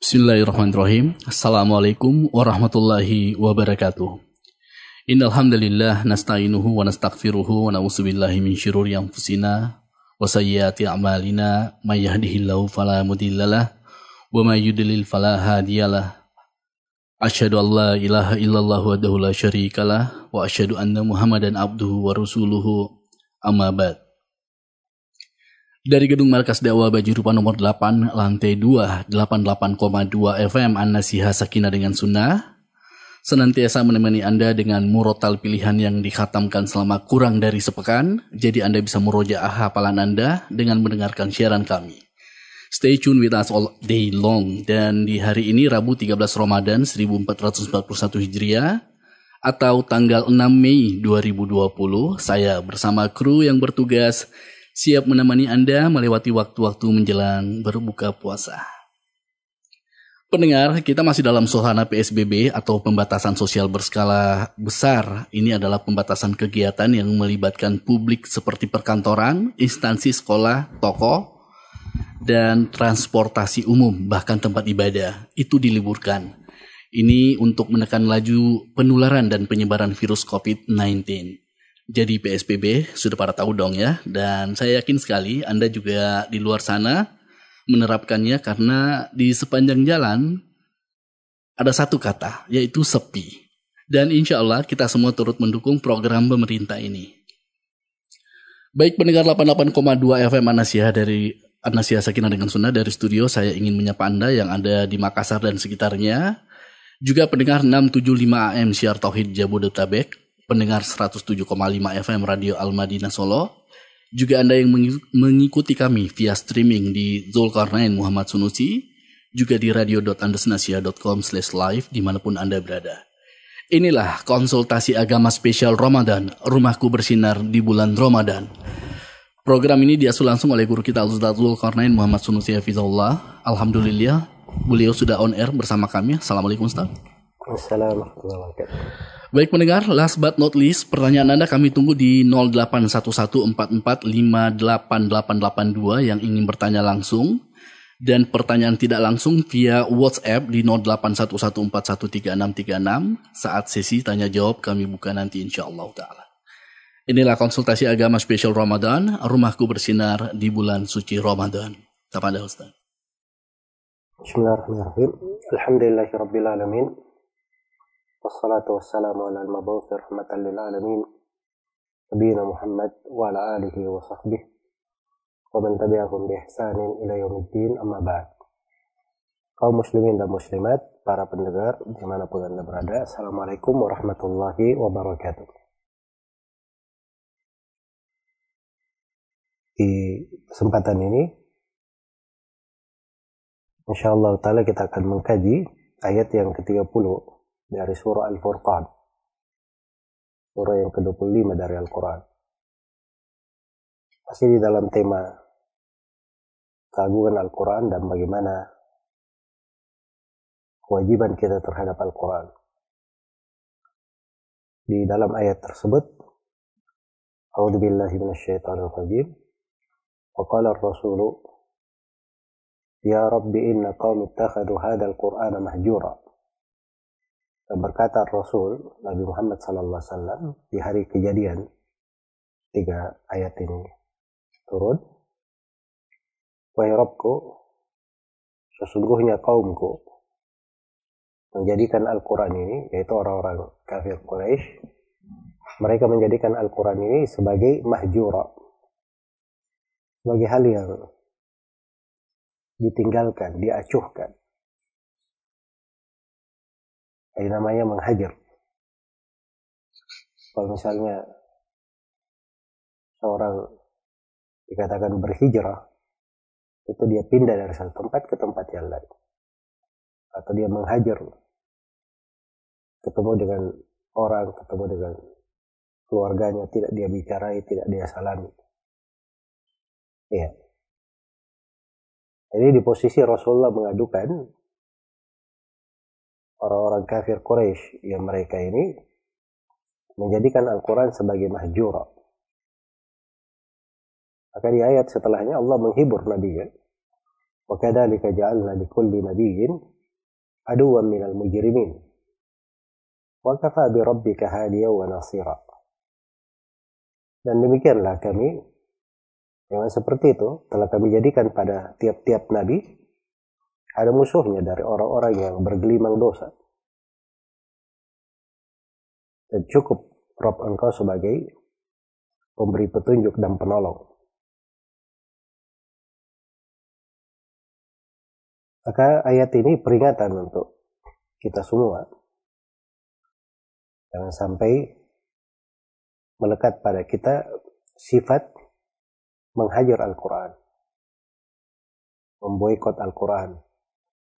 Bismillahirrahmanirrahim. Assalamualaikum warahmatullahi wabarakatuh. Innal hamdalillah nasta'inuhu wa nastaghfiruhu wa na'udzubillahi min syururi anfusina wa sayyiati a'malina may yahdihillahu fala mudhillalah wa may yudlil fala hadiyalah. Asyhadu an la ilaha illallah wahdahu la syarikalah wa asyhadu anna Muhammadan abduhu wa rasuluhu amma ba'd. Dari Gedung Markas Dakwah Bajirupa nomor 8, lantai 2, 88,2 FM An-Nasiha Sakinah dengan Sunnah. Senantiasa menemani Anda dengan murotal pilihan yang dikhatamkan selama kurang dari sepekan. Jadi Anda bisa murojaah hafalan Anda dengan mendengarkan siaran kami. Stay tune with us all day long. Dan di hari ini Rabu 13 Ramadan 1441 Hijriah atau tanggal 6 Mei 2020, saya bersama kru yang bertugas siap menemani Anda melewati waktu-waktu menjelang berbuka puasa. Pendengar, kita masih dalam suasana PSBB atau pembatasan sosial berskala besar. Ini adalah pembatasan kegiatan yang melibatkan publik seperti perkantoran, instansi sekolah, toko, dan transportasi umum, bahkan tempat ibadah. Itu diliburkan. Ini untuk menekan laju penularan dan penyebaran virus COVID-19 jadi PSBB sudah pada tahu dong ya dan saya yakin sekali Anda juga di luar sana menerapkannya karena di sepanjang jalan ada satu kata yaitu sepi dan insya Allah kita semua turut mendukung program pemerintah ini. Baik pendengar 88,2 FM Anasia dari Anasia Sakinah dengan Sunnah dari studio saya ingin menyapa Anda yang ada di Makassar dan sekitarnya. Juga pendengar 675 AM Siar Tauhid Jabodetabek pendengar 107,5 FM Radio Al-Madinah Solo. Juga Anda yang mengikuti kami via streaming di Zulkarnain Muhammad Sunusi, juga di radio.andesnasia.com slash live di mana pun Anda berada. Inilah konsultasi agama spesial Ramadan, Rumahku Bersinar di bulan Ramadan. Program ini diasuh langsung oleh guru kita Al-Ustaz Zulkarnain Muhammad Sunusi Hafizullah. Alhamdulillah, beliau sudah on air bersama kami. Assalamualaikum Ustaz. Assalamualaikum Baik pendengar, last but not least, pertanyaan Anda kami tunggu di 081144588882 yang ingin bertanya langsung dan pertanyaan tidak langsung via WhatsApp di 0811413636 saat sesi tanya jawab kami buka nanti insya Allah taala. Inilah konsultasi agama spesial Ramadan, rumahku bersinar di bulan suci Ramadan. Kepada Ustaz. Bismillahirrahmanirrahim. Alhamdulillahirrabbilalamin. والصلاة والسلام على المبعوث رحمة للعالمين نبينا محمد وعلى آله وصحبه ومن تبعهم بإحسان إلى يوم الدين أما بعد kaum muslimin dan muslimat, para pendengar dimanapun anda berada, Assalamualaikum warahmatullahi wabarakatuh. Di kesempatan ini, insya Allah kita akan mengkaji ayat yang ke-30 dari surah Al-Furqan. Surah yang ke-25 dari Al-Quran. Masih di dalam tema keagungan Al-Quran dan bagaimana kewajiban kita terhadap Al-Quran. Di dalam ayat tersebut, A'udhu billahi minasyaitanir rajim. Wa qala ar-rasulu Ya Rabbi inna qawmi ittakhadu hadha al-Qur'ana mahjura berkata Rasul Nabi Muhammad SAW di hari kejadian tiga ayat ini turun Wahai Rabbku sesungguhnya kaumku menjadikan Al-Quran ini yaitu orang-orang kafir Quraisy mereka menjadikan Al-Quran ini sebagai mahjura sebagai hal yang ditinggalkan, diacuhkan ini namanya menghajar. Kalau misalnya seorang dikatakan berhijrah, itu dia pindah dari satu tempat ke tempat yang lain. Atau dia menghajar. Ketemu dengan orang, ketemu dengan keluarganya, tidak dia bicarai, tidak dia salami. Iya. Jadi di posisi Rasulullah mengadukan orang-orang kafir Quraisy yang mereka ini menjadikan Al-Quran sebagai mahjura. Maka di ayat setelahnya Allah menghibur Nabi kan. وكذلك جعلنا لكل نبي عدوا من المجرمين وكفى بربك هاديا ونصيرا dan demikianlah kami memang seperti itu telah kami jadikan pada tiap-tiap nabi ada musuhnya dari orang-orang yang bergelimang dosa dan cukup Rob engkau sebagai pemberi petunjuk dan penolong Maka ayat ini peringatan untuk kita semua. Jangan sampai melekat pada kita sifat menghajar Al-Quran. Memboikot Al-Quran.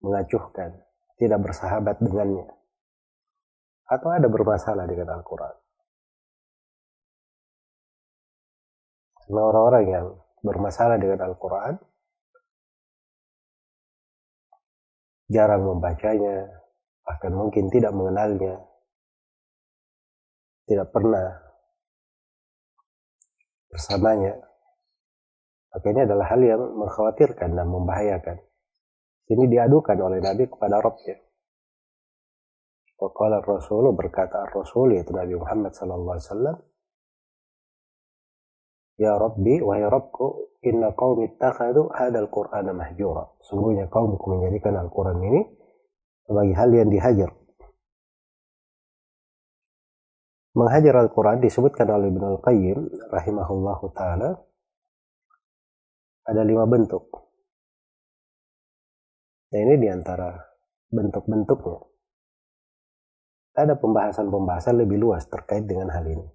Mengacuhkan. Tidak bersahabat dengannya. Atau ada bermasalah dengan Al-Quran. Karena orang-orang yang bermasalah dengan Al-Quran jarang membacanya, bahkan mungkin tidak mengenalnya, tidak pernah bersamanya, maka ini adalah hal yang mengkhawatirkan dan membahayakan. Ini diadukan oleh Nabi kepada Rabbnya. Wakala Rasul berkata Rasul yaitu Nabi Muhammad sallallahu alaihi wasallam Ya Rabbi, wahai Rabbku, inna qaumi ittakhadu hadal Qur'ana mahjura. Sungguhnya kaumku menjadikan Al-Quran ini sebagai hal yang dihajar. Menghajar Al-Quran disebutkan oleh Ibn Al-Qayyim rahimahullahu ta'ala ada lima bentuk. Dan ini di antara bentuk-bentuknya. Ada pembahasan-pembahasan lebih luas terkait dengan hal ini.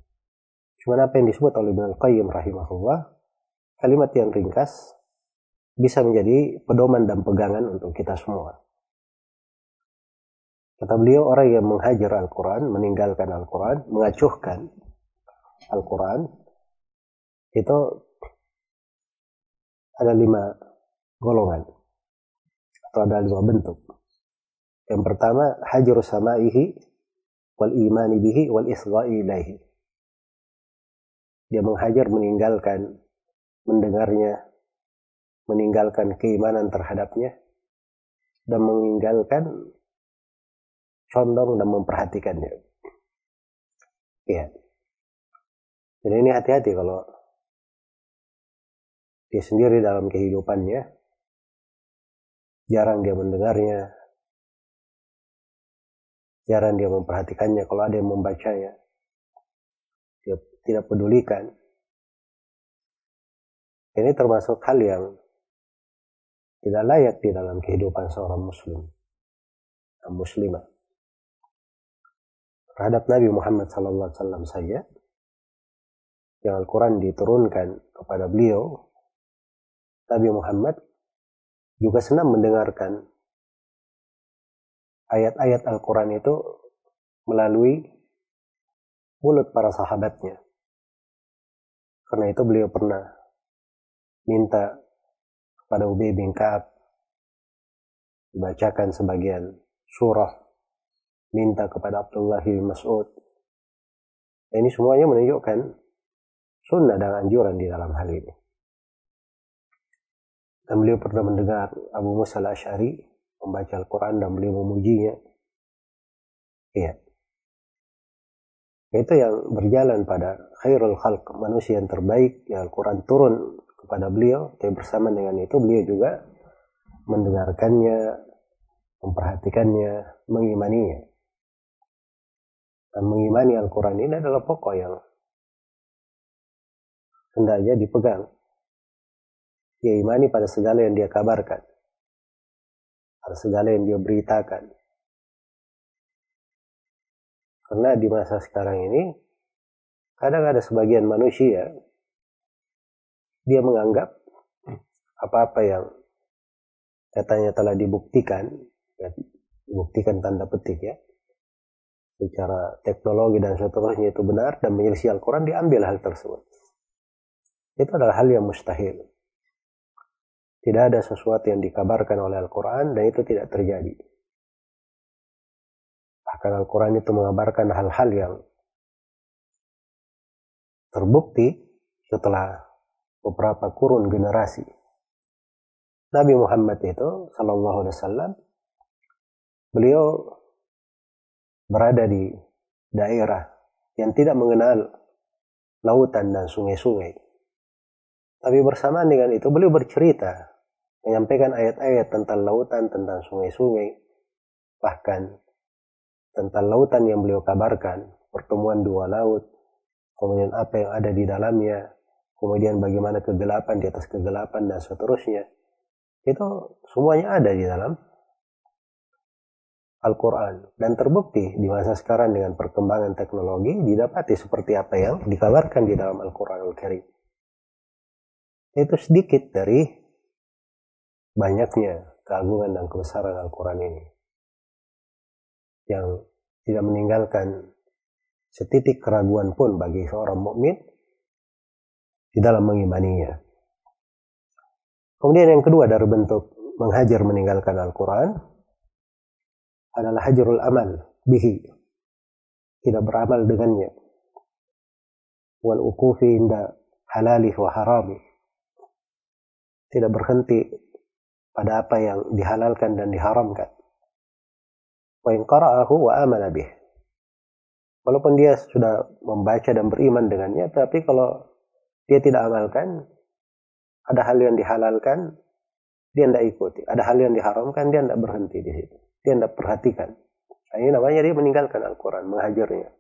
Cuma apa yang disebut oleh Ibn Al-Qayyim rahimahullah, kalimat yang ringkas bisa menjadi pedoman dan pegangan untuk kita semua. Kata beliau, orang yang menghajar Al-Quran, meninggalkan Al-Quran, mengacuhkan Al-Quran, itu ada lima golongan atau ada lima bentuk. Yang pertama, hajar samaihi wal imani bihi wal isgha'i ilaihi dia menghajar meninggalkan mendengarnya, meninggalkan keimanan terhadapnya, dan meninggalkan condong dan memperhatikannya. Iya. Jadi ini hati-hati kalau dia sendiri dalam kehidupannya, jarang dia mendengarnya, jarang dia memperhatikannya kalau ada yang membacanya dia tidak pedulikan. Ini termasuk hal yang tidak layak di dalam kehidupan seorang muslim dan muslimah. Terhadap Nabi Muhammad SAW saja, yang Al-Quran diturunkan kepada beliau, Nabi Muhammad juga senang mendengarkan ayat-ayat Al-Quran itu melalui mulut para sahabatnya. Karena itu beliau pernah minta kepada Ubay bin Ka'ab dibacakan sebagian surah minta kepada Abdullah bin Mas'ud ini semuanya menunjukkan sunnah dan anjuran di dalam hal ini dan beliau pernah mendengar Abu Musa al-Ash'ari membaca Al-Quran dan beliau memujinya. Iya. Itu yang berjalan pada khairul khalq manusia yang terbaik yang Al-Quran turun kepada beliau. Dan bersama dengan itu beliau juga mendengarkannya memperhatikannya mengimaninya. Dan mengimani Al-Quran ini adalah pokok yang hendaknya dipegang dia imani pada segala yang dia kabarkan pada segala yang dia beritakan karena di masa sekarang ini, kadang ada sebagian manusia, dia menganggap apa-apa yang katanya telah dibuktikan, ya, dibuktikan tanda petik ya, secara teknologi dan seterusnya itu benar dan menyelisih Al-Quran diambil hal tersebut. Itu adalah hal yang mustahil. Tidak ada sesuatu yang dikabarkan oleh Al-Quran dan itu tidak terjadi. Bahkan Al-Quran itu mengabarkan hal-hal yang terbukti setelah beberapa kurun generasi. Nabi Muhammad itu Sallallahu Alaihi Wasallam beliau berada di daerah yang tidak mengenal lautan dan sungai-sungai. Tapi bersamaan dengan itu beliau bercerita, menyampaikan ayat-ayat tentang lautan, tentang sungai-sungai, bahkan tentang lautan yang beliau kabarkan, pertemuan dua laut, kemudian apa yang ada di dalamnya, kemudian bagaimana kegelapan di atas kegelapan dan seterusnya. Itu semuanya ada di dalam Al-Quran dan terbukti di masa sekarang dengan perkembangan teknologi didapati seperti apa yang dikabarkan di dalam Al-Quran Al-Karim. Itu sedikit dari banyaknya keagungan dan kebesaran Al-Quran ini yang tidak meninggalkan setitik keraguan pun bagi seorang mukmin di dalam mengimaninya. Kemudian yang kedua dari bentuk menghajar meninggalkan Al-Quran adalah hajrul amal bihi. Tidak beramal dengannya. Wal ukufi inda halalih wa harami. Tidak berhenti pada apa yang dihalalkan dan diharamkan. Wa in qara'ahu wa amana bih. Walaupun dia sudah membaca dan beriman dengannya, tapi kalau dia tidak amalkan, ada hal yang dihalalkan, dia tidak ikuti. Ada hal yang diharamkan, dia tidak berhenti di situ dia tidak perhatikan. Nah, ini namanya dia meninggalkan Al-Quran, menghajarnya,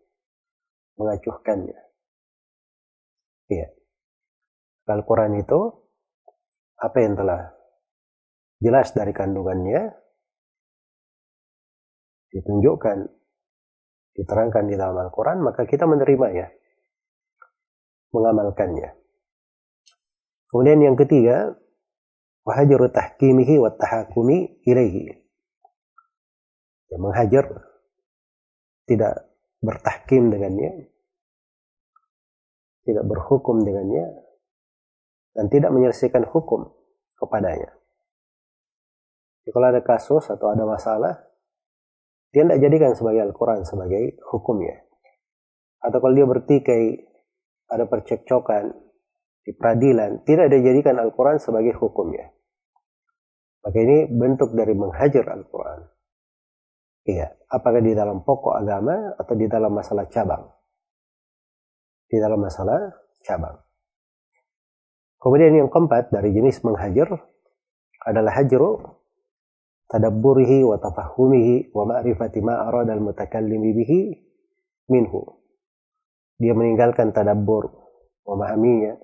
mengacuhkannya. Iya. Al-Quran itu apa yang telah jelas dari kandungannya ditunjukkan, diterangkan di dalam Al-Quran, maka kita menerimanya, mengamalkannya. Kemudian yang ketiga, wahajaru tahkimihi wa tahakumi ilaihi ya, menghajar tidak bertahkim dengannya tidak berhukum dengannya dan tidak menyelesaikan hukum kepadanya jadi kalau ada kasus atau ada masalah dia tidak jadikan sebagai Al-Quran sebagai hukumnya atau kalau dia bertikai ada percekcokan di peradilan tidak dijadikan Al-Quran sebagai hukumnya maka ini bentuk dari menghajar Al-Quran Iya, apakah di dalam pokok agama atau di dalam masalah cabang? Di dalam masalah cabang. Kemudian yang keempat dari jenis menghajar adalah hajru tadabburihi wa tafahumihi wa ma'rifati ma arada al-mutakallimi bihi minhu. Dia meninggalkan tadabbur, memahaminya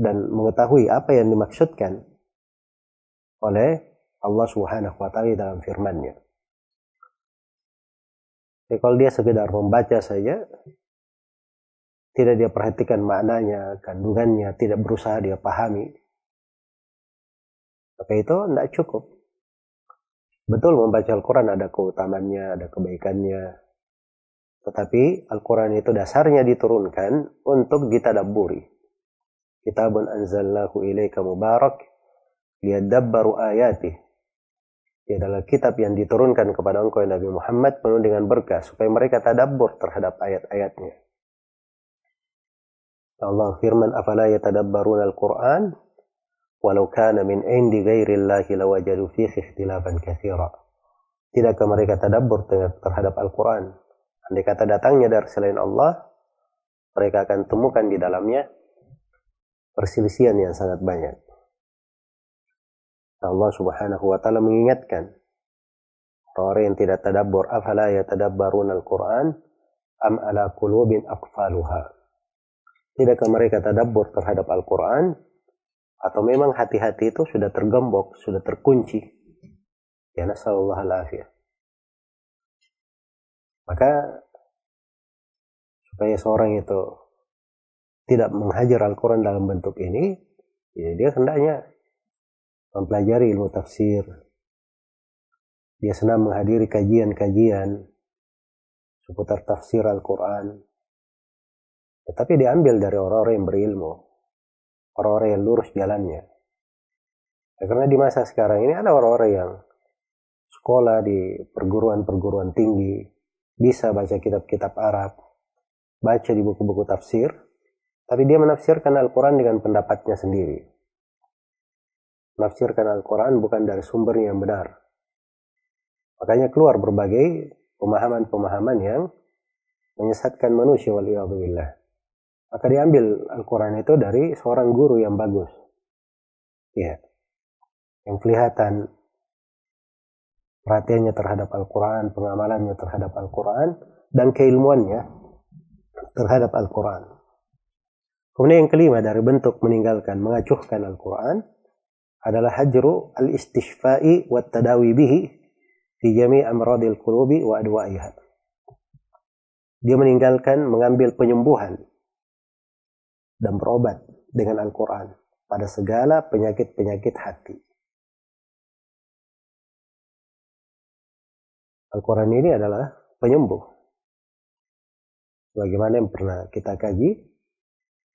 dan mengetahui apa yang dimaksudkan oleh Allah Subhanahu wa taala dalam firman-Nya. Jadi kalau dia sekedar membaca saja, tidak dia perhatikan maknanya, kandungannya, tidak berusaha dia pahami, maka itu tidak cukup. Betul membaca Al-Quran ada keutamannya, ada kebaikannya. Tetapi Al-Quran itu dasarnya diturunkan untuk ditadaburi. Kitabun anzalnahu ilaika mubarak liyadabbaru ayatih Ia adalah kitab yang diturunkan kepada engkau Nabi Muhammad penuh dengan berkah supaya mereka tadabbur terhadap ayat-ayatnya. Allah firman afala yatadabbaruna al-Qur'an walau kana min indi ghairillahi lawajadu fihi ikhtilafan katsira. Tidakkah mereka tadabbur terhadap Al-Quran? Andai kata datangnya dari selain Allah, mereka akan temukan di dalamnya perselisihan yang sangat banyak. Allah Subhanahu wa taala mengingatkan orang yang tidak tadabbur afala yatadabbarun al-Qur'an am ala qulubin aqfaluha Tidakkah mereka tadabbur terhadap Al-Qur'an atau memang hati-hati itu sudah tergembok, sudah terkunci? Ya nasallallahu alaihi Maka supaya seorang itu tidak menghajar Al-Quran dalam bentuk ini, ya dia hendaknya mempelajari ilmu tafsir. Dia senang menghadiri kajian-kajian seputar tafsir Al-Quran. Tetapi diambil dari orang-orang yang berilmu. Orang-orang yang lurus jalannya. Ya, karena di masa sekarang ini ada orang-orang yang sekolah di perguruan-perguruan tinggi, bisa baca kitab-kitab Arab, baca di buku-buku tafsir, tapi dia menafsirkan Al-Quran dengan pendapatnya sendiri menafsirkan Al-Quran bukan dari sumber yang benar. Makanya keluar berbagai pemahaman-pemahaman yang menyesatkan manusia waliyahzubillah. Maka diambil Al-Quran itu dari seorang guru yang bagus. Ya. Yang kelihatan perhatiannya terhadap Al-Quran, pengamalannya terhadap Al-Quran, dan keilmuannya terhadap Al-Quran. Kemudian yang kelima dari bentuk meninggalkan, mengacuhkan Al-Quran adalah hajru al-istishfa'i wa tadawi bihi fi jami' amradil qulubi wa adwa'iha. Dia meninggalkan mengambil penyembuhan dan berobat dengan Al-Quran pada segala penyakit-penyakit hati. Al-Quran ini adalah penyembuh. Bagaimana yang pernah kita kaji,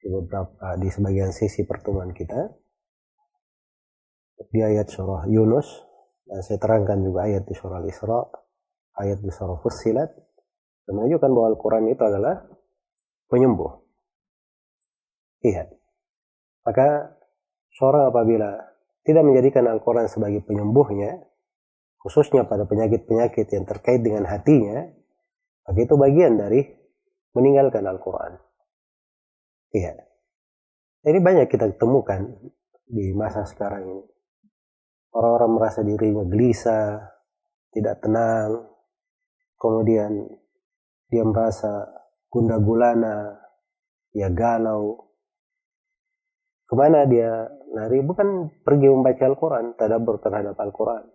di beberapa di sebagian sisi pertemuan kita di ayat surah Yunus dan saya terangkan juga ayat di surah Al-Isra ayat di surah Fussilat dan menunjukkan bahwa Al-Quran itu adalah penyembuh iya maka seorang apabila tidak menjadikan Al-Quran sebagai penyembuhnya khususnya pada penyakit-penyakit yang terkait dengan hatinya maka itu bagian dari meninggalkan Al-Quran Iya. Ini banyak kita temukan di masa sekarang ini. Orang-orang merasa dirinya gelisah, tidak tenang, kemudian dia merasa gunda gulana, ya galau. Ke mana dia lari? Bukan pergi membaca Al-Quran, tadabur terhadap Al-Quran.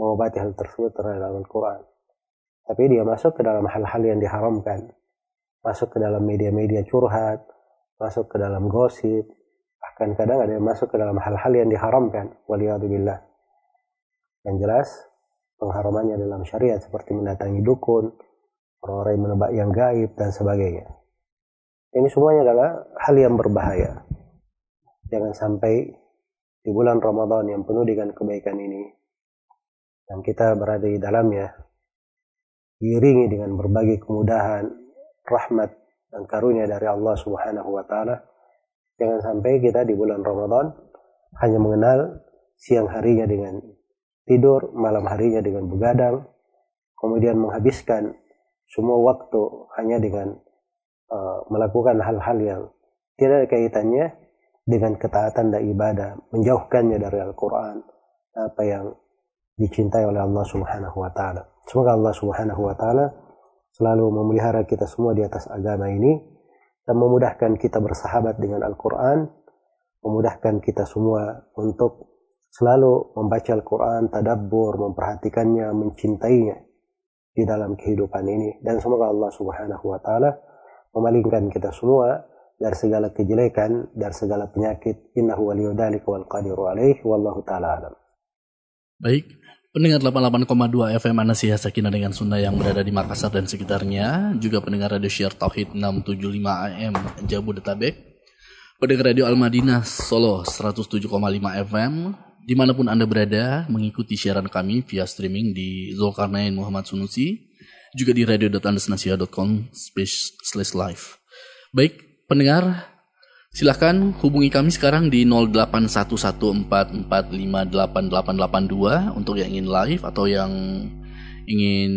Mengobati hal tersebut terhadap Al-Quran. Tapi dia masuk ke dalam hal-hal yang diharamkan. Masuk ke dalam media-media curhat, masuk ke dalam gosip, bahkan kadang ada yang masuk ke dalam hal-hal yang diharamkan, waliyadzubillah. Yang jelas, pengharamannya dalam syariat seperti mendatangi dukun, orang-orang yang menebak yang gaib, dan sebagainya. Ini semuanya adalah hal yang berbahaya. Jangan sampai di bulan Ramadan yang penuh dengan kebaikan ini, dan kita berada di dalamnya, diiringi dengan berbagai kemudahan, rahmat, dan karunia dari Allah Subhanahu wa taala. Jangan sampai kita di bulan Ramadan hanya mengenal siang harinya dengan tidur, malam harinya dengan begadang, kemudian menghabiskan semua waktu hanya dengan uh, melakukan hal-hal yang tidak ada kaitannya dengan ketaatan dan ibadah, menjauhkannya dari Al-Quran, apa yang dicintai oleh Allah Subhanahu wa taala. Semoga Allah Subhanahu wa taala selalu memelihara kita semua di atas agama ini dan memudahkan kita bersahabat dengan Al-Quran, memudahkan kita semua untuk selalu membaca Al-Quran, tadabbur, memperhatikannya, mencintainya di dalam kehidupan ini. Dan semoga Allah subhanahu wa ta'ala memalingkan kita semua dari segala kejelekan, dari segala penyakit. Innahu waliyudhalika wal qadiru alaih, wallahu ta'ala alam. Baik, Pendengar 88,2 FM Anasihah Sakinah dengan Sunda yang berada di Makassar dan sekitarnya, juga pendengar radio Syiar Tauhid 675 AM Jabodetabek, pendengar radio Al-Madinah Solo 107,5 FM, di mana pun Anda berada mengikuti siaran kami via streaming di Zulkarnain Muhammad Sunusi, juga di radio.andesnasia.com slash live. Baik, pendengar, Silahkan hubungi kami sekarang di 081144588882 untuk yang ingin live atau yang ingin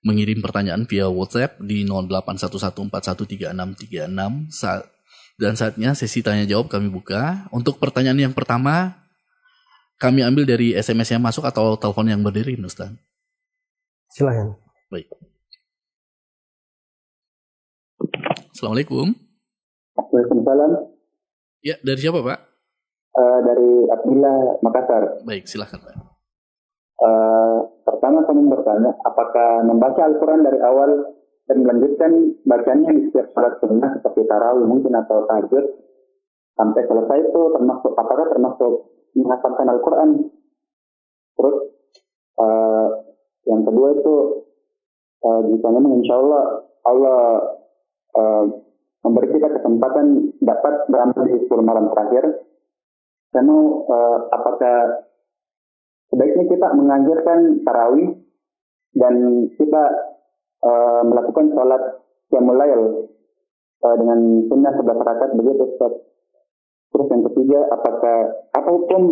mengirim pertanyaan via WhatsApp di 0811413636 saat dan saatnya sesi tanya jawab kami buka. Untuk pertanyaan yang pertama kami ambil dari SMS yang masuk atau telepon yang berdiri, Ustaz. Silahkan. Baik. Assalamualaikum. Waalaikumsalam. Ya, dari siapa Pak? Uh, dari Abdillah Makassar. Baik, silahkan Pak. Uh, pertama kami bertanya, apakah membaca Al-Quran dari awal dan melanjutkan bacanya di setiap salat sunnah seperti tarawih mungkin atau tahajud sampai selesai itu termasuk apakah termasuk menghafalkan Al-Quran? Terus uh, yang kedua itu uh, jika memang insya Allah Allah uh, memberi kita kesempatan dapat beramal di 10 malam terakhir. Saya mau uh, apakah sebaiknya kita menganjurkan tarawih dan kita uh, melakukan sholat yang mulayal uh, dengan sunnah sebelas rakaat begitu Ustaz. Terus yang ketiga, apakah apa hukum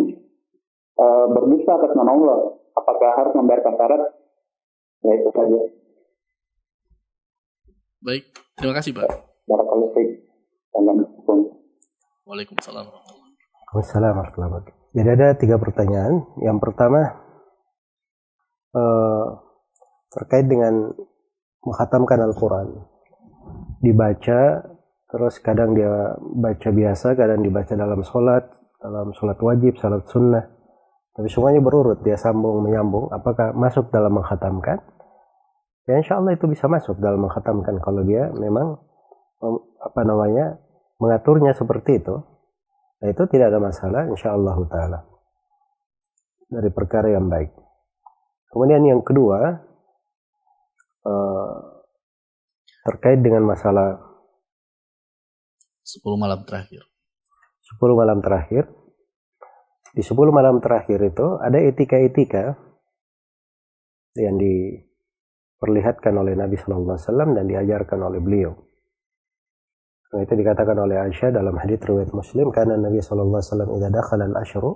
e, berdusta atas nama Allah? Apakah harus membayar kafarat? Ya itu saja. Baik, terima kasih Pak. Waalaikumsalam. Waalaikumsalam warahmatullahi wabarakatuh. Jadi ada tiga pertanyaan. Yang pertama eh, terkait dengan menghatamkan Al-Quran. Dibaca, terus kadang dia baca biasa, kadang dibaca dalam sholat, dalam sholat wajib, sholat sunnah. Tapi semuanya berurut, dia sambung menyambung. Apakah masuk dalam menghatamkan? Ya insya Allah itu bisa masuk dalam menghatamkan kalau dia memang apa namanya mengaturnya seperti itu. Nah itu tidak ada masalah insya Allah taala dari perkara yang baik. Kemudian yang kedua uh, terkait dengan masalah 10 malam terakhir. 10 malam terakhir. Di 10 malam terakhir itu ada etika-etika yang diperlihatkan oleh Nabi Shallallahu Alaihi Wasallam dan diajarkan oleh beliau. Nah, itu dikatakan oleh Aisyah dalam hadits riwayat Muslim karena Nabi Shallallahu Alaihi Wasallam idza dakhala al-ashru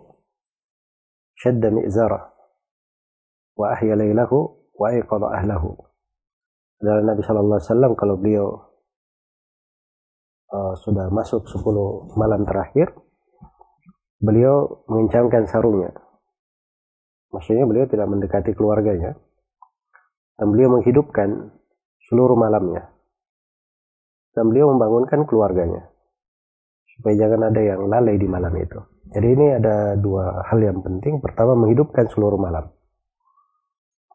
shadda mi'zara wa ahya lailahu wa ayqadha ahlahu adalah Nabi Shallallahu Alaihi Wasallam kalau beliau uh, sudah masuk 10 malam terakhir, beliau mengencangkan sarungnya. Maksudnya beliau tidak mendekati keluarganya, dan beliau menghidupkan seluruh malamnya. Dan beliau membangunkan keluarganya. Supaya jangan ada yang lalai di malam itu. Jadi ini ada dua hal yang penting. Pertama, menghidupkan seluruh malam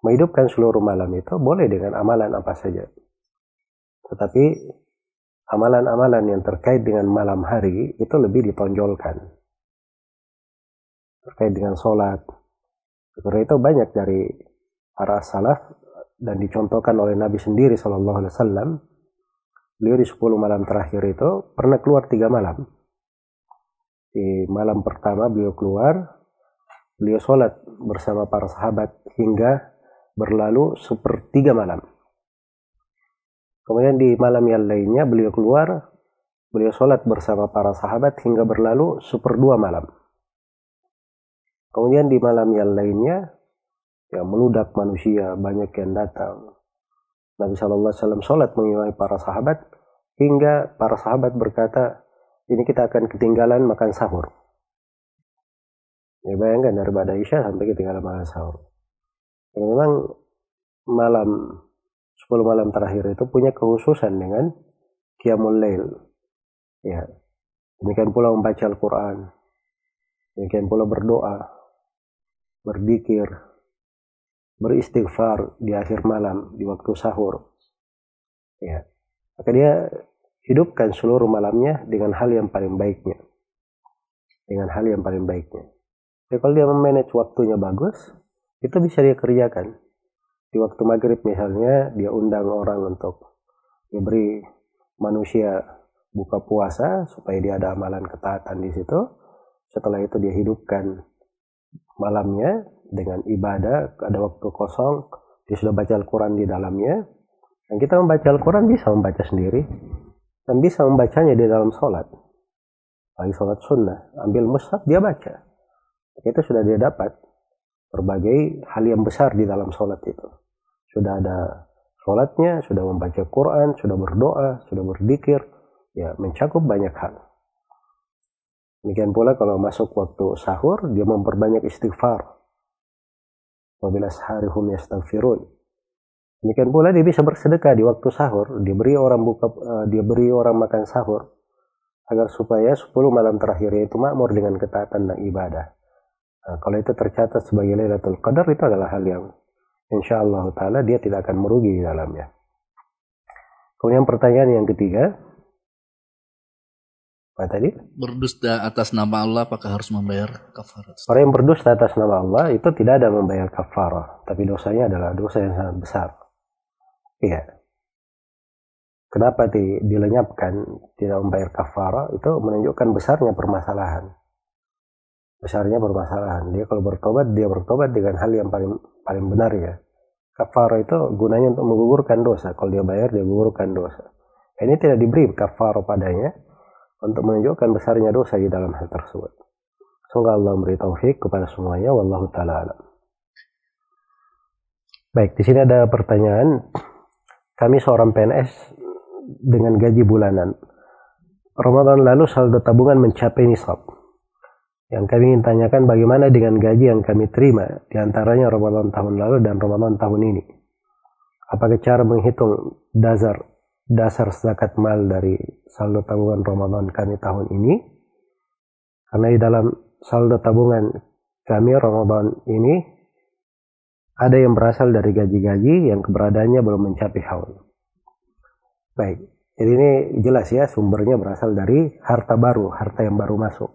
menghidupkan seluruh malam itu boleh dengan amalan apa saja. Tetapi amalan-amalan yang terkait dengan malam hari itu lebih ditonjolkan. Terkait dengan sholat. Karena itu banyak dari para salaf dan dicontohkan oleh Nabi sendiri Shallallahu Alaihi Wasallam. Beliau di 10 malam terakhir itu pernah keluar tiga malam. Di malam pertama beliau keluar, beliau sholat bersama para sahabat hingga berlalu sepertiga malam. Kemudian di malam yang lainnya beliau keluar, beliau sholat bersama para sahabat hingga berlalu seperdua malam. Kemudian di malam yang lainnya, ya meludak manusia, banyak yang datang. Nabi Shallallahu Alaihi Wasallam sholat mengimami para sahabat hingga para sahabat berkata, ini kita akan ketinggalan makan sahur. Ya bayangkan dari Aisyah sampai ketinggalan makan sahur. Ya, memang malam 10 malam terakhir itu punya khususan dengan Qiyamul Lail. Ya. Demikian pula membaca Al-Quran. Demikian pula berdoa, berzikir, beristighfar di akhir malam, di waktu sahur. Ya. Maka dia hidupkan seluruh malamnya dengan hal yang paling baiknya. Dengan hal yang paling baiknya. Jadi kalau dia memanage waktunya bagus, itu bisa dia kerjakan. Di waktu maghrib misalnya, dia undang orang untuk diberi manusia buka puasa supaya dia ada amalan ketaatan di situ. Setelah itu dia hidupkan malamnya dengan ibadah, ada waktu kosong, dia sudah baca Al-Quran di dalamnya. Dan kita membaca Al-Quran bisa membaca sendiri. Dan bisa membacanya di dalam sholat. Bagi sholat sunnah. Ambil mushaf, dia baca. Itu sudah dia dapat berbagai hal yang besar di dalam sholat itu. Sudah ada sholatnya, sudah membaca Quran, sudah berdoa, sudah berzikir, ya mencakup banyak hal. Demikian pula kalau masuk waktu sahur, dia memperbanyak istighfar. Wabila saharihum yastaghfirun. Demikian pula dia bisa bersedekah di waktu sahur, dia beri orang buka, uh, dia beri orang makan sahur, agar supaya 10 malam terakhirnya itu makmur dengan ketaatan dan ibadah. Nah, kalau itu tercatat sebagai Lailatul Qadar itu adalah hal yang insya Allah taala dia tidak akan merugi di dalamnya. Kemudian pertanyaan yang ketiga, apa tadi? Berdusta atas nama Allah apakah harus membayar kafarat? Orang yang berdusta atas nama Allah itu tidak ada membayar kafarah, tapi dosanya adalah dosa yang sangat besar. Iya. Kenapa di, dilenyapkan tidak membayar kafarah itu menunjukkan besarnya permasalahan besarnya permasalahan. Dia kalau bertobat, dia bertobat dengan hal yang paling paling benar ya. Kafara itu gunanya untuk menggugurkan dosa. Kalau dia bayar, dia gugurkan dosa. Ini tidak diberi kafara padanya, untuk menunjukkan besarnya dosa di dalam hal tersebut. Semoga Allah memberi taufik kepada semuanya. Wallahu taala alam. Baik, di sini ada pertanyaan. Kami seorang PNS dengan gaji bulanan. Ramadan lalu saldo tabungan mencapai nisab. Yang kami ingin tanyakan bagaimana dengan gaji yang kami terima di antaranya Ramadan tahun lalu dan Ramadan tahun ini. Apakah cara menghitung dasar dasar zakat mal dari saldo tabungan Ramadan kami tahun ini? Karena di dalam saldo tabungan kami Ramadan ini ada yang berasal dari gaji-gaji yang keberadaannya belum mencapai haul. Baik, jadi ini jelas ya sumbernya berasal dari harta baru, harta yang baru masuk.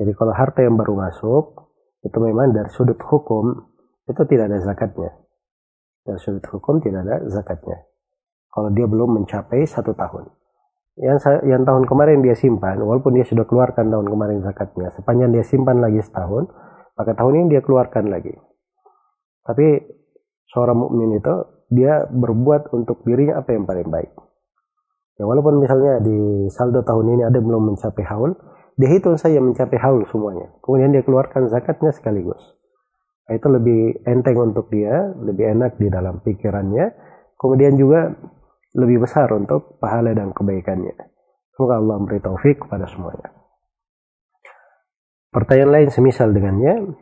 Jadi kalau harta yang baru masuk itu memang dari sudut hukum itu tidak ada zakatnya. Dari sudut hukum tidak ada zakatnya. Kalau dia belum mencapai satu tahun. Yang yang tahun kemarin dia simpan walaupun dia sudah keluarkan tahun kemarin zakatnya sepanjang dia simpan lagi setahun maka tahun ini dia keluarkan lagi. Tapi seorang mukmin itu dia berbuat untuk dirinya apa yang paling baik. Ya walaupun misalnya di saldo tahun ini ada belum mencapai haul dia hitung saja mencapai haul semuanya. Kemudian dia keluarkan zakatnya sekaligus. Itu lebih enteng untuk dia lebih enak di dalam pikirannya. Kemudian juga lebih besar untuk pahala dan kebaikannya. Semoga Allah memberi taufik kepada semuanya. Pertanyaan lain semisal dengannya,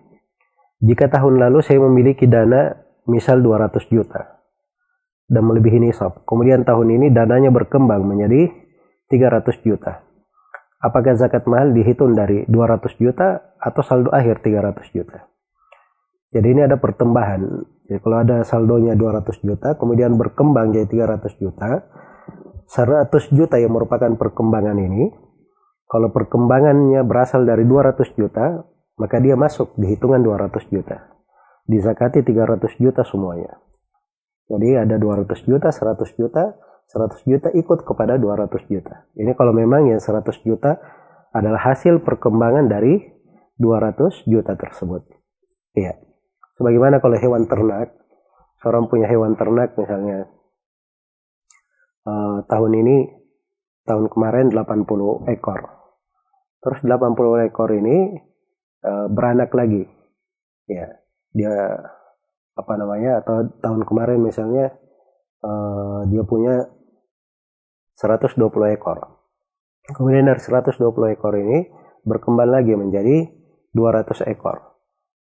jika tahun lalu saya memiliki dana misal 200 juta dan melebihi nisab, kemudian tahun ini dananya berkembang menjadi 300 juta. Apakah zakat mahal dihitung dari 200 juta atau saldo akhir 300 juta? Jadi ini ada pertambahan. Jadi kalau ada saldonya 200 juta, kemudian berkembang jadi 300 juta, 100 juta yang merupakan perkembangan ini, kalau perkembangannya berasal dari 200 juta, maka dia masuk di hitungan 200 juta. Dizakati 300 juta semuanya. Jadi ada 200 juta, 100 juta, 100 juta ikut kepada 200 juta. Ini kalau memang yang 100 juta adalah hasil perkembangan dari 200 juta tersebut. Iya. Sebagaimana kalau hewan ternak, seorang punya hewan ternak misalnya uh, tahun ini, tahun kemarin 80 ekor. Terus 80 ekor ini uh, beranak lagi. Ya, dia apa namanya atau tahun kemarin misalnya uh, dia punya 120 ekor. Kemudian dari 120 ekor ini berkembang lagi menjadi 200 ekor.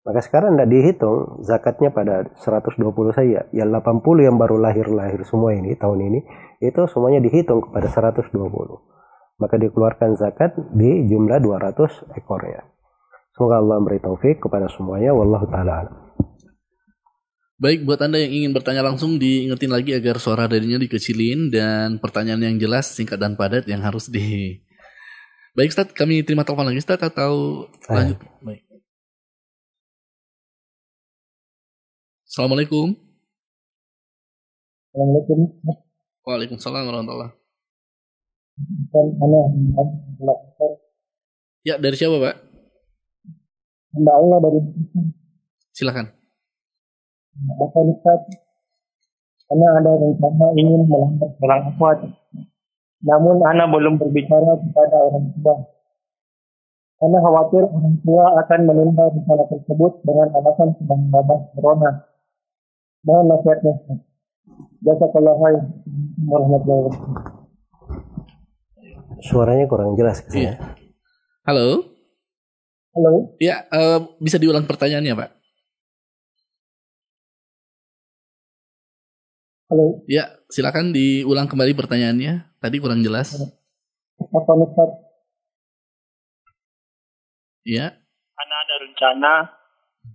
Maka sekarang tidak dihitung zakatnya pada 120 saja. Yang 80 yang baru lahir-lahir semua ini tahun ini itu semuanya dihitung kepada 120. Maka dikeluarkan zakat di jumlah 200 ekornya. Semoga Allah memberi taufik kepada semuanya. Wallahu taala. Baik, buat Anda yang ingin bertanya langsung diingetin lagi agar suara darinya dikecilin dan pertanyaan yang jelas, singkat dan padat yang harus di Baik, Ustaz, kami terima telepon lagi, Ustaz, atau lanjut? Baik. Assalamualaikum. Assalamualaikum. Waalaikumsalam warahmatullahi Ya, dari siapa, Pak? Hamba Allah dari Silakan. Bapak Ustaz, karena ada rencana ingin melamar orang kuat. Namun anak belum berbicara kepada orang tua. Karena khawatir orang tua akan menunda rencana tersebut dengan alasan sedang wabah corona. Mohon nasihatnya. Jazakallah khair. Warahmatullahi wabarakatuh. Suaranya kurang jelas Iya. Halo? Halo. Ya, uh, bisa diulang pertanyaannya, Pak? Halo. Ya, silakan diulang kembali pertanyaannya. Tadi kurang jelas. Apa Ustaz? Ya. Ana ada rencana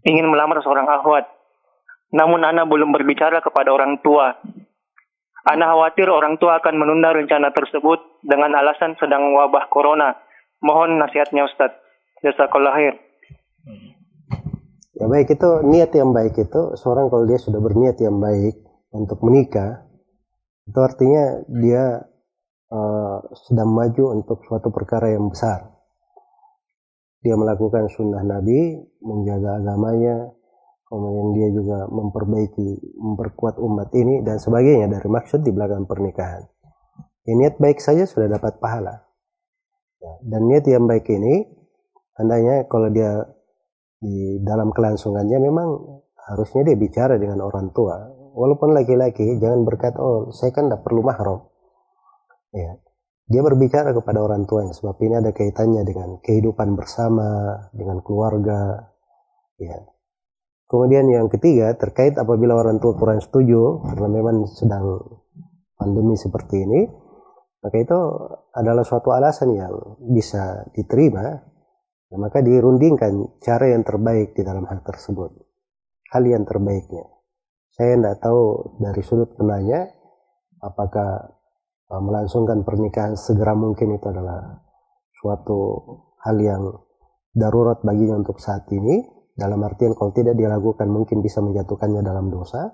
ingin melamar seorang akhwat. Namun Ana belum berbicara kepada orang tua. Ana khawatir orang tua akan menunda rencana tersebut dengan alasan sedang wabah corona. Mohon nasihatnya Ustaz. Jazakallah khair. Ya baik itu niat yang baik itu seorang kalau dia sudah berniat yang baik untuk menikah itu artinya dia uh, sedang maju untuk suatu perkara yang besar. Dia melakukan sunnah Nabi, menjaga agamanya, kemudian dia juga memperbaiki, memperkuat umat ini dan sebagainya dari maksud di belakang pernikahan. Ya, niat baik saja sudah dapat pahala. Ya, dan niat yang baik ini tandanya kalau dia di dalam kelangsungannya memang harusnya dia bicara dengan orang tua. Walaupun laki-laki jangan berkata, oh saya kan tidak perlu mahram. Ya, dia berbicara kepada orang tuanya sebab ini ada kaitannya dengan kehidupan bersama, dengan keluarga. Ya. Kemudian yang ketiga terkait apabila orang tua kurang setuju karena memang sedang pandemi seperti ini, maka itu adalah suatu alasan yang bisa diterima, ya, maka dirundingkan cara yang terbaik di dalam hal tersebut. Hal yang terbaiknya. Saya tidak tahu dari sudut penanya, apakah uh, melangsungkan pernikahan segera mungkin itu adalah suatu hal yang darurat baginya untuk saat ini, dalam artian kalau tidak dilakukan mungkin bisa menjatuhkannya dalam dosa,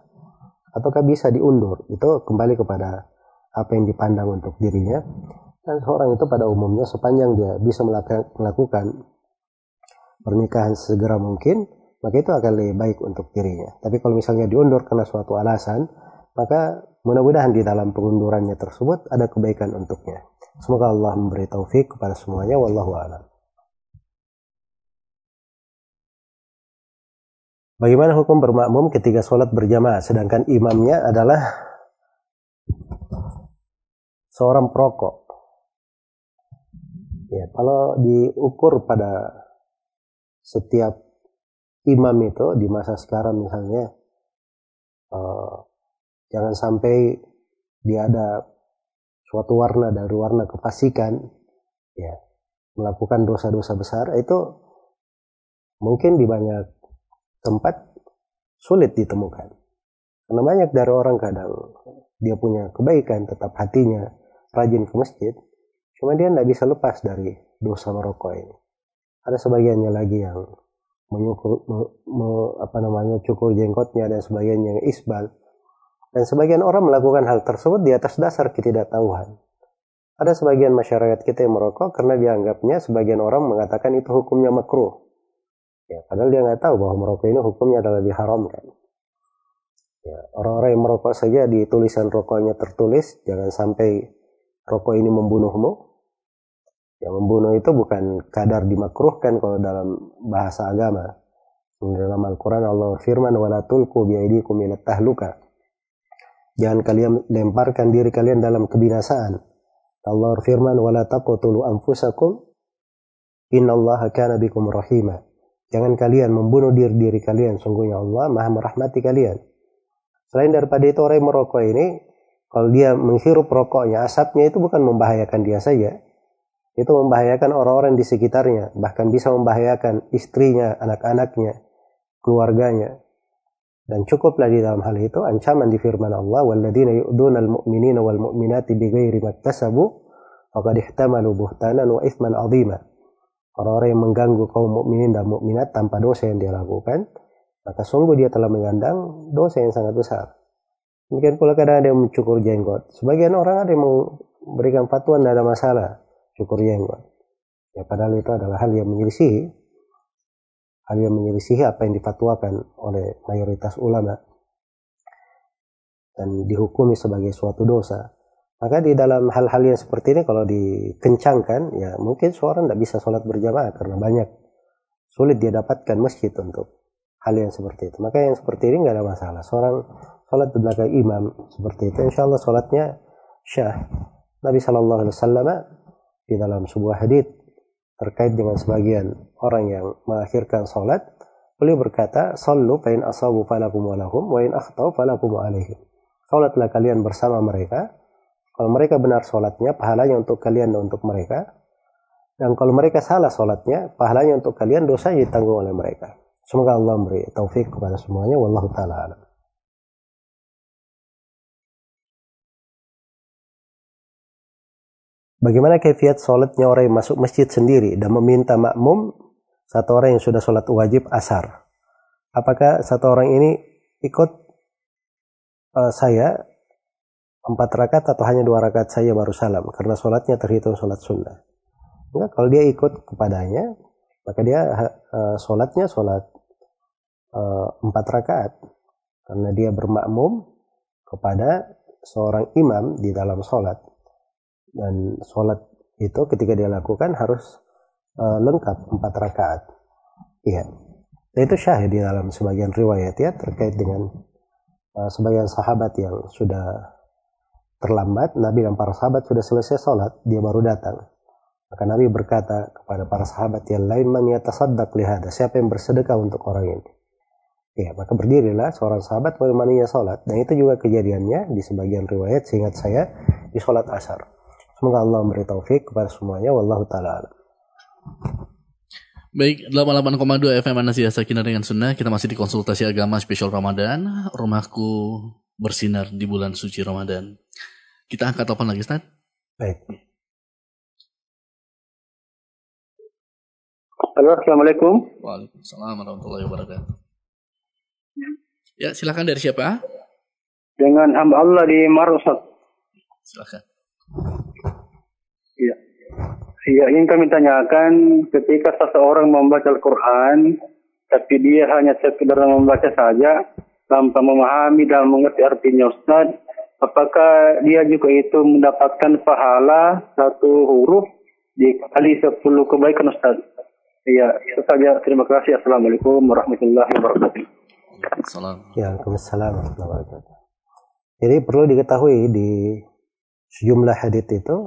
ataukah bisa diundur. Itu kembali kepada apa yang dipandang untuk dirinya. Dan seorang itu pada umumnya sepanjang dia bisa melakukan pernikahan segera mungkin maka itu akan lebih baik untuk dirinya. Tapi kalau misalnya diundur karena suatu alasan maka mudah-mudahan di dalam pengundurannya tersebut ada kebaikan untuknya. Semoga Allah memberi taufik kepada semuanya. Wallahu a'lam Bagaimana hukum bermakmum ketika sholat berjamaah sedangkan imamnya adalah seorang perokok. Ya, kalau diukur pada setiap imam itu di masa sekarang misalnya, uh, jangan sampai dia ada suatu warna dari warna kefasikan, ya, melakukan dosa-dosa besar itu mungkin di banyak tempat sulit ditemukan. Karena banyak dari orang kadang dia punya kebaikan, tetap hatinya rajin ke masjid, cuma dia tidak bisa lepas dari dosa merokok ini. Ada sebagiannya lagi yang menyukur, me, me, apa namanya cukur jenggotnya dan sebagian yang isbal. Dan sebagian orang melakukan hal tersebut di atas dasar ketidaktahuan. Ada sebagian masyarakat kita yang merokok karena dianggapnya sebagian orang mengatakan itu hukumnya makruh. Ya, padahal dia nggak tahu bahwa merokok ini hukumnya adalah diharamkan. Ya, orang-orang yang merokok saja di tulisan rokoknya tertulis jangan sampai rokok ini membunuhmu. Yang membunuh itu bukan kadar dimakruhkan kalau dalam bahasa agama. Dalam Al-Quran Allah firman wala tulku biaidikum ila tahluka. Jangan kalian lemparkan diri kalian dalam kebinasaan. Allah firman wala taqtulu anfusakum innallaha kana bikum rahima Jangan kalian membunuh diri diri kalian, sungguhnya Allah maha merahmati kalian. Selain daripada itu orang yang merokok ini, kalau dia menghirup rokoknya, asapnya itu bukan membahayakan dia saja. Itu membahayakan orang-orang di sekitarnya, bahkan bisa membahayakan istrinya, anak-anaknya, keluarganya. Dan cukuplah di dalam hal itu ancaman di firman Allah, وَالَّذِينَ يُؤْدُونَ الْمُؤْمِنِينَ وَالْمُؤْمِنَاتِ بِغَيْرِ bighairi maktasabu faqad ihtamalu buhtanan ithman. Orang-orang yang mengganggu kaum mukminin dan mukminat tanpa dosa yang dia lakukan, maka sungguh dia telah mengandang dosa yang sangat besar. Mungkin pula kadang ada yang mencukur jenggot. Sebagian orang ada yang memberikan fatwa tidak ada masalah cukur jenggot. Ya padahal itu adalah hal yang menyelisihi hal yang menyelisihi apa yang difatwakan oleh mayoritas ulama dan dihukumi sebagai suatu dosa. Maka di dalam hal-hal yang seperti ini kalau dikencangkan, ya mungkin seorang tidak bisa sholat berjamaah karena banyak sulit dia dapatkan masjid untuk hal yang seperti itu. Maka yang seperti ini nggak ada masalah. Seorang sholat di belakang imam seperti itu, insya Allah sholatnya syah. Nabi Shallallahu Alaihi Wasallam di dalam sebuah hadis terkait dengan sebagian orang yang mengakhirkan sholat, beliau berkata, "Sallu fa in asabu falakum walahum wa in akhtau falakum alaihim." Sholatlah kalian bersama mereka. Kalau mereka benar sholatnya, pahalanya untuk kalian dan untuk mereka. Dan kalau mereka salah sholatnya, pahalanya untuk kalian, dosa ditanggung oleh mereka. Semoga Allah memberi taufik kepada semuanya. Wallahu ta'ala alam. Bagaimana kefiat sholatnya orang yang masuk masjid sendiri dan meminta makmum satu orang yang sudah sholat wajib asar? Apakah satu orang ini ikut uh, saya empat rakaat atau hanya dua rakaat saja baru salam karena sholatnya terhitung sholat sunnah? Enggak, kalau dia ikut kepadanya maka dia uh, sholatnya sholat uh, empat rakaat karena dia bermakmum kepada seorang imam di dalam sholat dan sholat itu ketika dia lakukan harus uh, lengkap empat rakaat. Iya. Dan itu syahid di dalam sebagian riwayat ya terkait dengan uh, sebagian sahabat yang sudah terlambat, Nabi dan para sahabat sudah selesai sholat, dia baru datang. Maka Nabi berkata kepada para sahabat yang lain, man yatasaddaq lihada, siapa yang bersedekah untuk orang ini? Ya, maka berdirilah seorang sahabat menemaninya sholat. Dan itu juga kejadiannya di sebagian riwayat, seingat saya, di sholat asar. Semoga Allah memberi taufik kepada semuanya. Wallahu ta'ala Baik, 88,2 FM Anasya Sakinah dengan Sunnah. Kita masih di konsultasi agama spesial Ramadan. Rumahku bersinar di bulan suci Ramadan. Kita angkat telepon lagi, Ustaz. Baik. Halo, Assalamualaikum. Waalaikumsalam warahmatullahi wabarakatuh. Ya, silakan dari siapa? Dengan hamba Allah di Marusat. Silakan. Iya. Iya, ingin kami tanyakan ketika seseorang membaca Al-Quran, tapi dia hanya sekedar membaca saja, tanpa memahami dan mengerti artinya Ustaz, apakah dia juga itu mendapatkan pahala satu huruf dikali sepuluh kebaikan Ustaz? Iya, itu saja. Terima kasih. Assalamualaikum warahmatullahi wabarakatuh. Assalamualaikum. Ya, warahmatullahi wabarakatuh. Jadi perlu diketahui di sejumlah hadits itu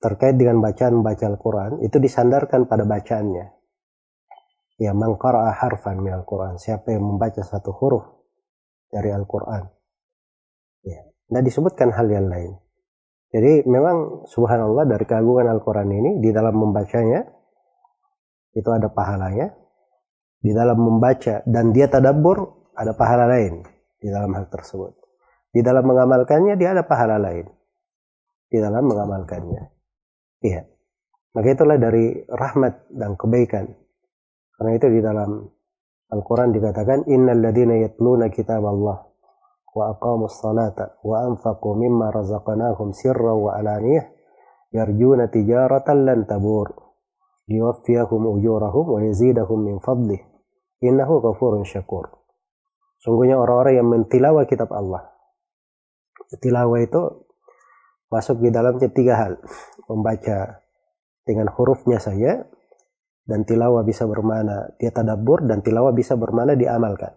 terkait dengan bacaan baca Al-Quran itu disandarkan pada bacaannya. Ya, mangkara harfan min Al-Quran. Siapa yang membaca satu huruf dari Al-Quran. Dan disebutkan hal yang lain. Jadi memang subhanallah dari keagungan Al-Quran ini di dalam membacanya itu ada pahalanya. Di dalam membaca dan dia tadabbur ada pahala lain di dalam hal tersebut. Di dalam mengamalkannya dia ada pahala lain. Di dalam mengamalkannya. Iya. Maka itulah dari rahmat dan kebaikan. Karena itu di dalam Al-Quran dikatakan innal ladina yatluna kitab Allah anfaqu mimma razaqnahum sirra wa alaniyah yarjuna tijaratan lan tabur yuwaffiyahum ujurahum wa yazidahum min fadlih innahu ghafurun syakur sungguhnya orang-orang yang mentilawah kitab Allah tilawah itu masuk di dalamnya tiga hal. Membaca dengan hurufnya saja, dan tilawah bisa bermana dia tadabur, dan tilawah bisa bermana diamalkan.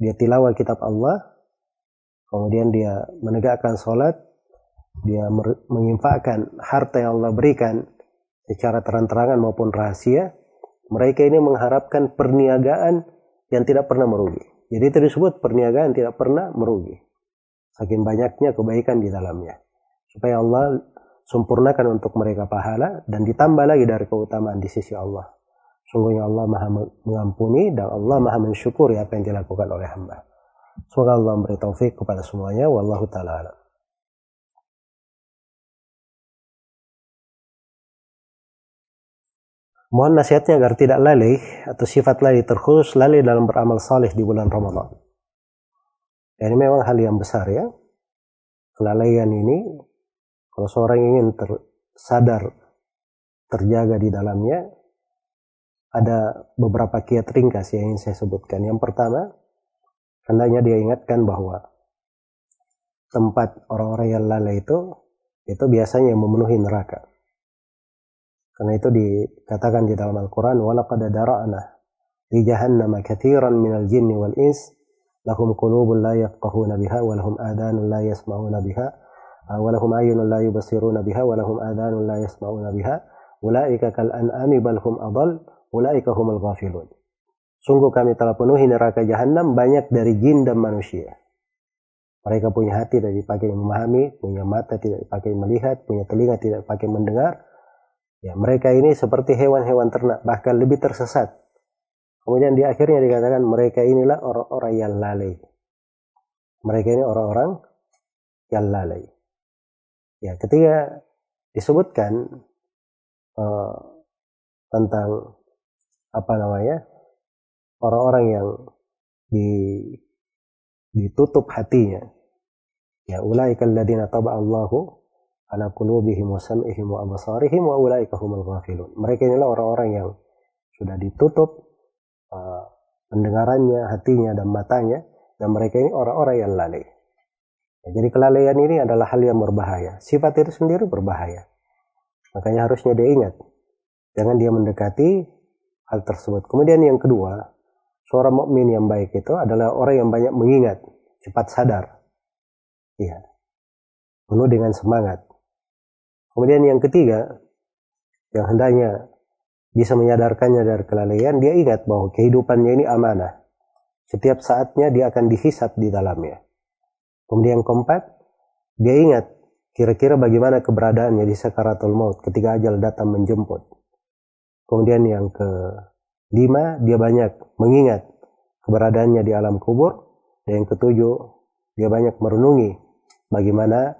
Dia tilawah kitab Allah, kemudian dia menegakkan sholat, dia menginfakkan harta yang Allah berikan secara terang-terangan maupun rahasia, mereka ini mengharapkan perniagaan yang tidak pernah merugi. Jadi itu disebut perniagaan tidak pernah merugi. Saking banyaknya kebaikan di dalamnya supaya Allah sempurnakan untuk mereka pahala dan ditambah lagi dari keutamaan di sisi Allah. Sungguhnya Allah maha mengampuni dan Allah maha mensyukuri apa yang dilakukan oleh hamba. Semoga Allah memberi taufik kepada semuanya. Wallahu ta'ala. Mohon nasihatnya agar tidak lalai atau sifat lalai terkhusus lalai dalam beramal saleh di bulan Ramadan. ini memang hal yang besar ya. Kelalaian ini kalau seorang ingin tersadar, terjaga di dalamnya, ada beberapa kiat ringkas yang ingin saya sebutkan. Yang pertama, hendaknya dia ingatkan bahwa tempat orang-orang yang lalai itu, itu biasanya memenuhi neraka. Karena itu dikatakan di dalam Al-Quran, وَلَقَدَ دَرَأْنَا لِجَهَنَّمَ كَثِيرًا مِنَ الْجِنِّ وَالْإِنسِ لَهُمْ قُلُوبٌ لَا يَفْقَهُونَ بِهَا وَلَهُمْ آذَانٌ لَا يَسْمَعُونَ بِهَا ولهم أعين لا يبصرون بها ولهم آذان لا يسمعون بها أولئك كالأنعام بل هم أضل أولئك هم الغافلون Sungguh kami telah penuhi neraka jahanam banyak dari jin dan manusia. Mereka punya hati tidak dipakai memahami, punya mata tidak dipakai melihat, punya telinga tidak dipakai mendengar. Ya, mereka ini seperti hewan-hewan ternak, bahkan lebih tersesat. Kemudian di akhirnya dikatakan mereka inilah orang-orang yang lalai. Mereka ini orang-orang yang lalai. Ya, ketika disebutkan uh, tentang apa namanya orang-orang yang di, ditutup hatinya ya ulaika alladziina Allahu ala qulubihim wa sam'ihim wa absarihim wa ulaika humul ghafilun mereka inilah orang-orang yang sudah ditutup uh, pendengarannya hatinya dan matanya dan mereka ini orang-orang yang lalai Ya, jadi kelalaian ini adalah hal yang berbahaya. Sifat itu sendiri berbahaya. Makanya harusnya dia ingat. Jangan dia mendekati hal tersebut. Kemudian yang kedua, seorang mukmin yang baik itu adalah orang yang banyak mengingat, cepat sadar. Iya. Penuh dengan semangat. Kemudian yang ketiga, yang hendaknya bisa menyadarkannya dari kelalaian, dia ingat bahwa kehidupannya ini amanah. Setiap saatnya dia akan dihisap di dalamnya. Kemudian yang keempat, dia ingat kira-kira bagaimana keberadaannya di sakaratul maut ketika ajal datang menjemput. Kemudian yang kelima, dia banyak mengingat keberadaannya di alam kubur. Dan yang ketujuh, dia banyak merenungi bagaimana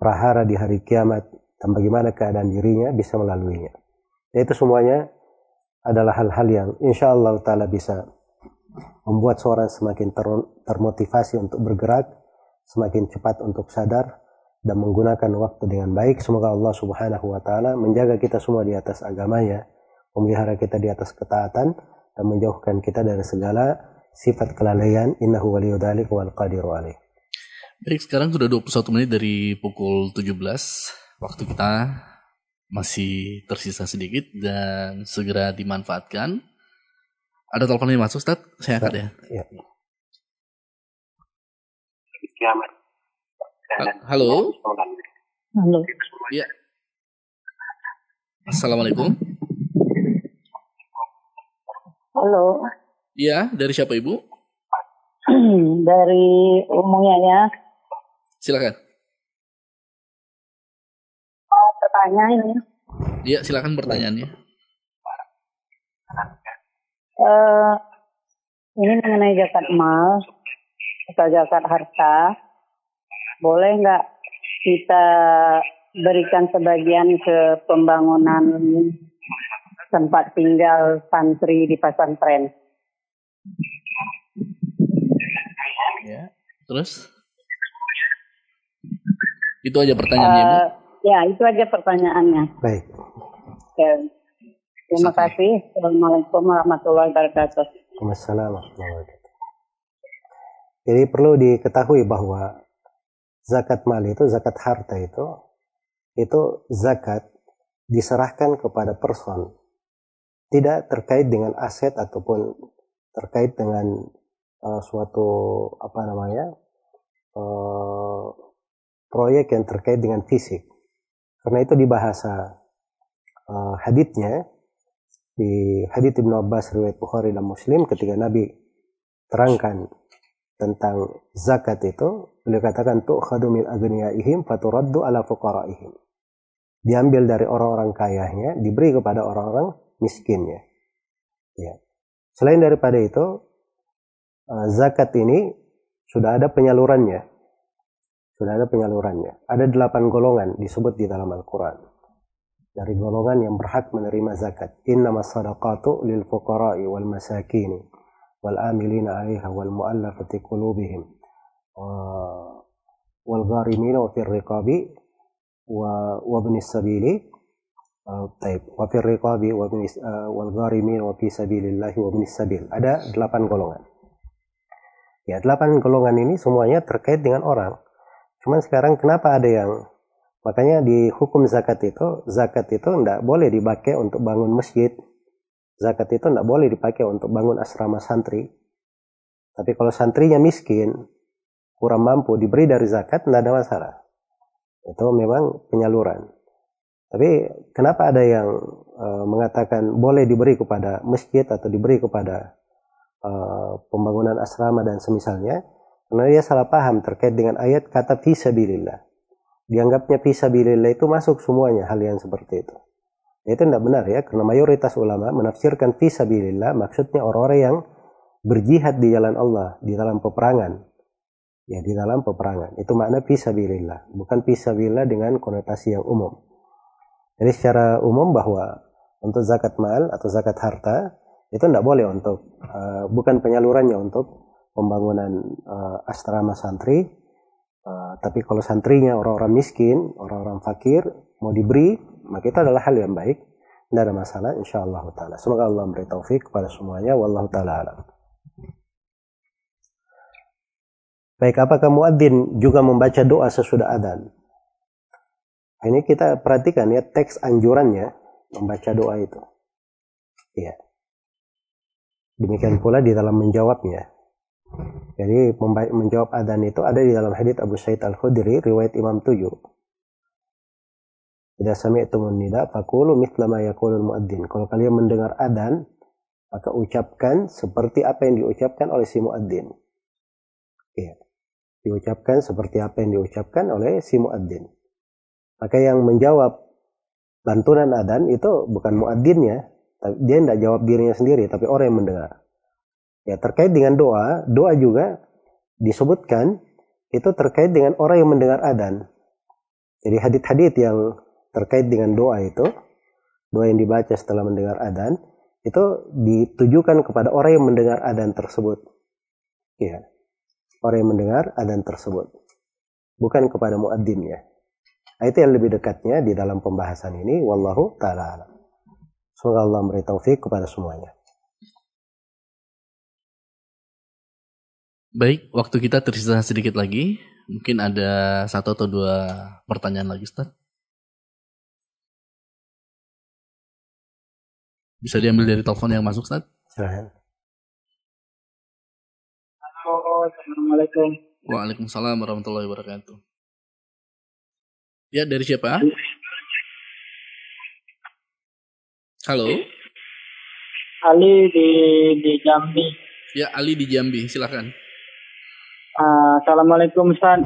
prahara di hari kiamat dan bagaimana keadaan dirinya bisa melaluinya. Dan itu semuanya adalah hal-hal yang insya Allah ta'ala bisa membuat seorang semakin ter termotivasi untuk bergerak, semakin cepat untuk sadar, dan menggunakan waktu dengan baik. Semoga Allah Subhanahu wa taala menjaga kita semua di atas agamanya, memelihara kita di atas ketaatan dan menjauhkan kita dari segala sifat kelalaian. Innahu waliyudzalik wal qadiru alaih. Baik, sekarang sudah 21 menit dari pukul 17. Waktu kita masih tersisa sedikit dan segera dimanfaatkan. Ada telepon yang masuk, Ustaz? Saya angkat ya. Ya. Halo. Halo. Iya. Assalamualaikum. Halo. Iya, dari siapa Ibu? Dari umumnya ya. Silakan. Oh, pertanyaan ini. Iya, silakan pertanyaannya. Eh, ini mengenai zakat mal atau zakat harta. Boleh nggak kita berikan sebagian ke pembangunan tempat tinggal santri di pesantren? Ya. Terus? Itu aja pertanyaannya. Eh, ya, itu aja pertanyaannya. Baik. Oke. Terima kasih. Assalamualaikum warahmatullahi wabarakatuh. Waalaikumsalam warahmatullahi wabarakatuh. Jadi perlu diketahui bahwa zakat mal itu, zakat harta itu, itu zakat diserahkan kepada person. Tidak terkait dengan aset ataupun terkait dengan uh, suatu apa namanya uh, proyek yang terkait dengan fisik. Karena itu di bahasa uh, hadithnya di hadits Ibnu Abbas riwayat Bukhari dan Muslim ketika Nabi terangkan tentang zakat itu beliau katakan tu'khadu min aghniyaihim faturaddu ala fuqaraihim diambil dari orang-orang kayanya diberi kepada orang-orang miskinnya ya. Selain daripada itu eh, zakat ini sudah ada penyalurannya. Sudah ada penyalurannya. Ada delapan golongan disebut di dalam Al-Quran. Dari golongan yang berhak menerima zakat. Innamas sadaqatu lil fuqara'i wal masakini wal amilina 'alaiha wal mu'allafati qulubihim. Wal gharimin wa fir riqabi wa wa ibnis sabili Taib. Wa fir riqabi ibnis wal gharimin wa fi. Ada delapan golongan. Ya, delapan golongan ini semuanya terkait dengan orang. Cuman sekarang kenapa ada yang Makanya di hukum zakat itu, zakat itu tidak boleh dipakai untuk bangun masjid. Zakat itu tidak boleh dipakai untuk bangun asrama santri. Tapi kalau santrinya miskin, kurang mampu diberi dari zakat, tidak ada masalah. Itu memang penyaluran. Tapi kenapa ada yang uh, mengatakan boleh diberi kepada masjid atau diberi kepada uh, pembangunan asrama dan semisalnya? Karena dia salah paham terkait dengan ayat kata fisabilillah dianggapnya fisabilillah itu masuk semuanya hal yang seperti itu. Itu tidak benar ya, karena mayoritas ulama menafsirkan fisabilillah maksudnya orang-orang yang berjihad di jalan Allah, di dalam peperangan. Ya, di dalam peperangan. Itu makna fisabilillah, bukan fisabilillah dengan konotasi yang umum. Jadi secara umum bahwa untuk zakat mal atau zakat harta itu tidak boleh untuk uh, bukan penyalurannya untuk pembangunan uh, asrama santri Uh, tapi kalau santrinya orang-orang miskin, orang-orang fakir, mau diberi, maka itu adalah hal yang baik. Tidak ada masalah, insya Allah ta'ala. Semoga Allah memberi taufik kepada semuanya. Wallahu ta'ala alam. Baik, apakah muadzin juga membaca doa sesudah adzan? Ini kita perhatikan ya teks anjurannya membaca doa itu. Iya. Demikian pula di dalam menjawabnya. Jadi menjawab adzan itu ada di dalam hadits Abu Sa'id Al-Khudri riwayat Imam 7. Idza sami'tumun nida faqulu mithla ma muadzin. Kalau kalian mendengar adzan, maka ucapkan seperti apa yang diucapkan oleh si muadzin. Iya. Diucapkan seperti apa yang diucapkan oleh si muadzin. Maka yang menjawab lantunan adan itu bukan muadzinnya, dia tidak jawab dirinya sendiri, tapi orang yang mendengar. Ya terkait dengan doa, doa juga disebutkan itu terkait dengan orang yang mendengar adan. Jadi hadit-hadit yang terkait dengan doa itu, doa yang dibaca setelah mendengar adan, itu ditujukan kepada orang yang mendengar adan tersebut. Ya, orang yang mendengar adan tersebut, bukan kepada muadzinnya. Nah, itu yang lebih dekatnya di dalam pembahasan ini. Wallahu ta'ala Semoga Allah memberi taufik kepada semuanya. Baik, waktu kita tersisa sedikit lagi. Mungkin ada satu atau dua pertanyaan lagi, Ustaz. Bisa diambil dari telepon yang masuk, Ustaz? Silahkan. Assalamualaikum. Waalaikumsalam warahmatullahi wabarakatuh. Ya, dari siapa? Halo? Ali di di Jambi. Ya, Ali di Jambi, silakan. Uh, Assalamualaikum Ustaz.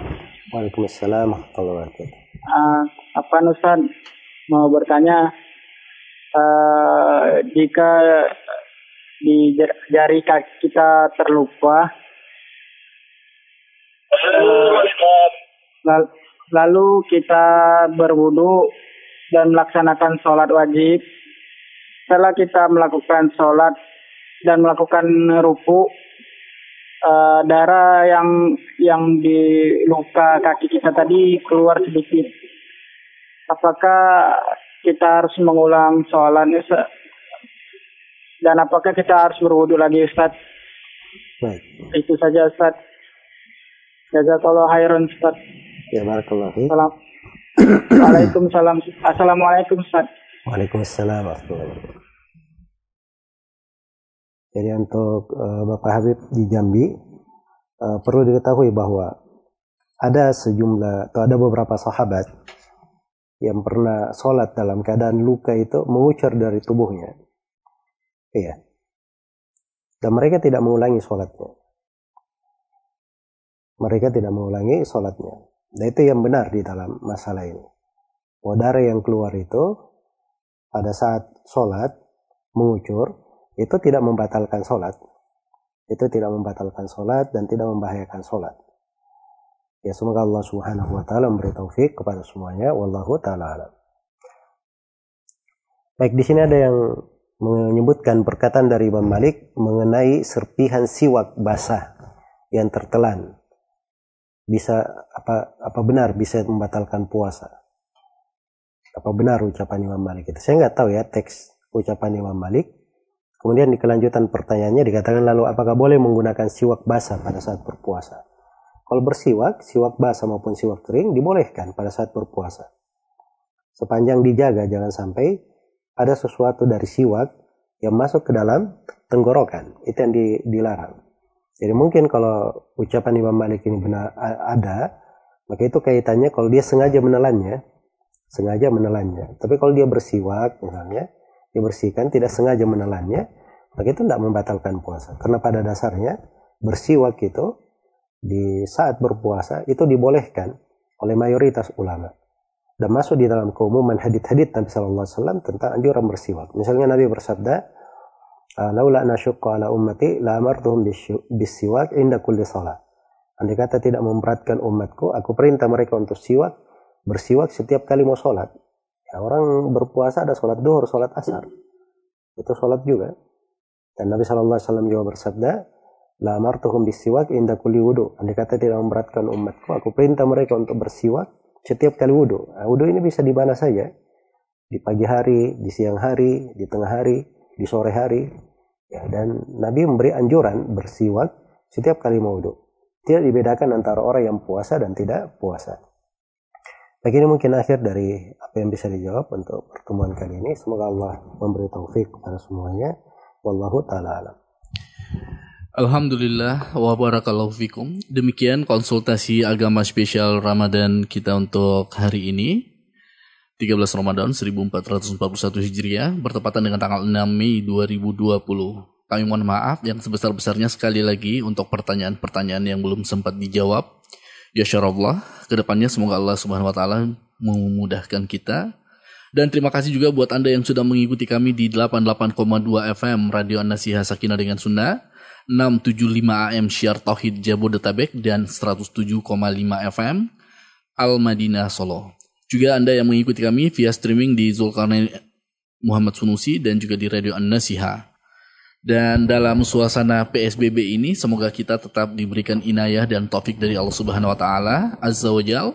Waalaikumsalam warahmatullahi wabarakatuh. Uh, apa Ustaz mau bertanya uh, jika di jari kaki kita terlupa uh, lalu kita berwudu dan melaksanakan sholat wajib. Setelah kita melakukan sholat dan melakukan ruku, uh, darah yang yang di luka kaki kita tadi keluar sedikit. Apakah kita harus mengulang sholatnya? Dan apakah kita harus berwudu lagi Ustaz? Baik. Itu saja Ustaz. Jazakallah khairan Ustaz. Ya barakallah. Salam. Waalaikumsalam. Assalamualaikum Ustaz. Waalaikumsalam Jadi untuk uh, Bapak Habib di Jambi uh, perlu diketahui bahwa ada sejumlah atau ada beberapa sahabat yang pernah sholat dalam keadaan luka itu mengucur dari tubuhnya. Iya. Dan mereka tidak mengulangi sholatnya. Mereka tidak mengulangi sholatnya. Nah itu yang benar di dalam masalah ini. Bahwa darah yang keluar itu pada saat sholat mengucur itu tidak membatalkan sholat. Itu tidak membatalkan sholat dan tidak membahayakan sholat. Ya semoga Allah subhanahu wa ta'ala memberi taufik kepada semuanya. Wallahu ta'ala alam. Baik di sini ada yang menyebutkan perkataan dari Imam Malik mengenai serpihan siwak basah yang tertelan bisa apa apa benar bisa membatalkan puasa? Apa benar ucapan Imam Malik itu? Saya nggak tahu ya teks ucapan Imam Malik. Kemudian di kelanjutan pertanyaannya dikatakan lalu apakah boleh menggunakan siwak basah pada saat berpuasa? Kalau bersiwak, siwak basah maupun siwak kering dibolehkan pada saat berpuasa. Sepanjang dijaga jangan sampai ada sesuatu dari siwak yang masuk ke dalam tenggorokan. Itu yang dilarang. Jadi mungkin kalau ucapan Imam Malik ini benar ada, maka itu kaitannya kalau dia sengaja menelannya, sengaja menelannya. Tapi kalau dia bersiwak misalnya, dia bersihkan tidak sengaja menelannya, maka itu tidak membatalkan puasa. Karena pada dasarnya bersiwak itu di saat berpuasa itu dibolehkan oleh mayoritas ulama dan masuk di dalam keumuman hadith-hadith Nabi Sallallahu Alaihi Wasallam tentang anjuran bersiwak. Misalnya Nabi bersabda, laula nasyukka ala ummati la amartuhum bisiwak inda kulli salat. Andai kata tidak memberatkan umatku, aku perintah mereka untuk siwak, bersiwak setiap kali mau sholat. Ya, orang berpuasa ada sholat duhur, sholat asar. Itu sholat juga. Dan Nabi SAW juga bersabda, La amartuhum bisiwak inda kulli wudu. Andai kata tidak memberatkan umatku, aku perintah mereka untuk bersiwak setiap kali wudu. Nah, wudu ini bisa di mana saja. Di pagi hari, di siang hari, di tengah hari, di sore hari. Ya, dan Nabi memberi anjuran bersiwak setiap kali mau wudhu. Tidak dibedakan antara orang yang puasa dan tidak puasa. Baik ini mungkin akhir dari apa yang bisa dijawab untuk pertemuan kali ini. Semoga Allah memberi taufik kepada semuanya. Wallahu taala alam. Alhamdulillah wa barakallahu fikum. Demikian konsultasi agama spesial Ramadan kita untuk hari ini. 13 Ramadan 1441 Hijriah bertepatan dengan tanggal 6 Mei 2020. Kami mohon maaf yang sebesar-besarnya sekali lagi untuk pertanyaan-pertanyaan yang belum sempat dijawab. Ya syarallah, ke depannya semoga Allah Subhanahu wa taala memudahkan kita. Dan terima kasih juga buat Anda yang sudah mengikuti kami di 88,2 FM Radio An-Nasiha Sakinah dengan Sunnah, 675 AM Syiar Tauhid Jabodetabek dan 107,5 FM Al Madinah Solo. Juga Anda yang mengikuti kami via streaming di Zulkarnain Muhammad Sunusi dan juga di Radio An-Nasiha. Dan dalam suasana PSBB ini semoga kita tetap diberikan inayah dan taufik dari Allah Subhanahu wa taala Azza wa Jal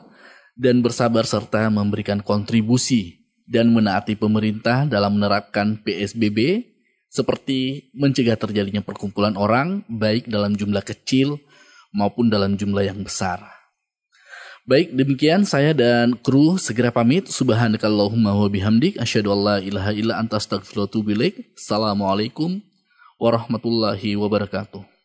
dan bersabar serta memberikan kontribusi dan menaati pemerintah dalam menerapkan PSBB seperti mencegah terjadinya perkumpulan orang baik dalam jumlah kecil maupun dalam jumlah yang besar. Baik, demikian saya dan kru segera pamit. Subhanakallahumma wa bihamdik asyhadu an la ilaha illa anta ilaik. Assalamualaikum warahmatullahi wabarakatuh.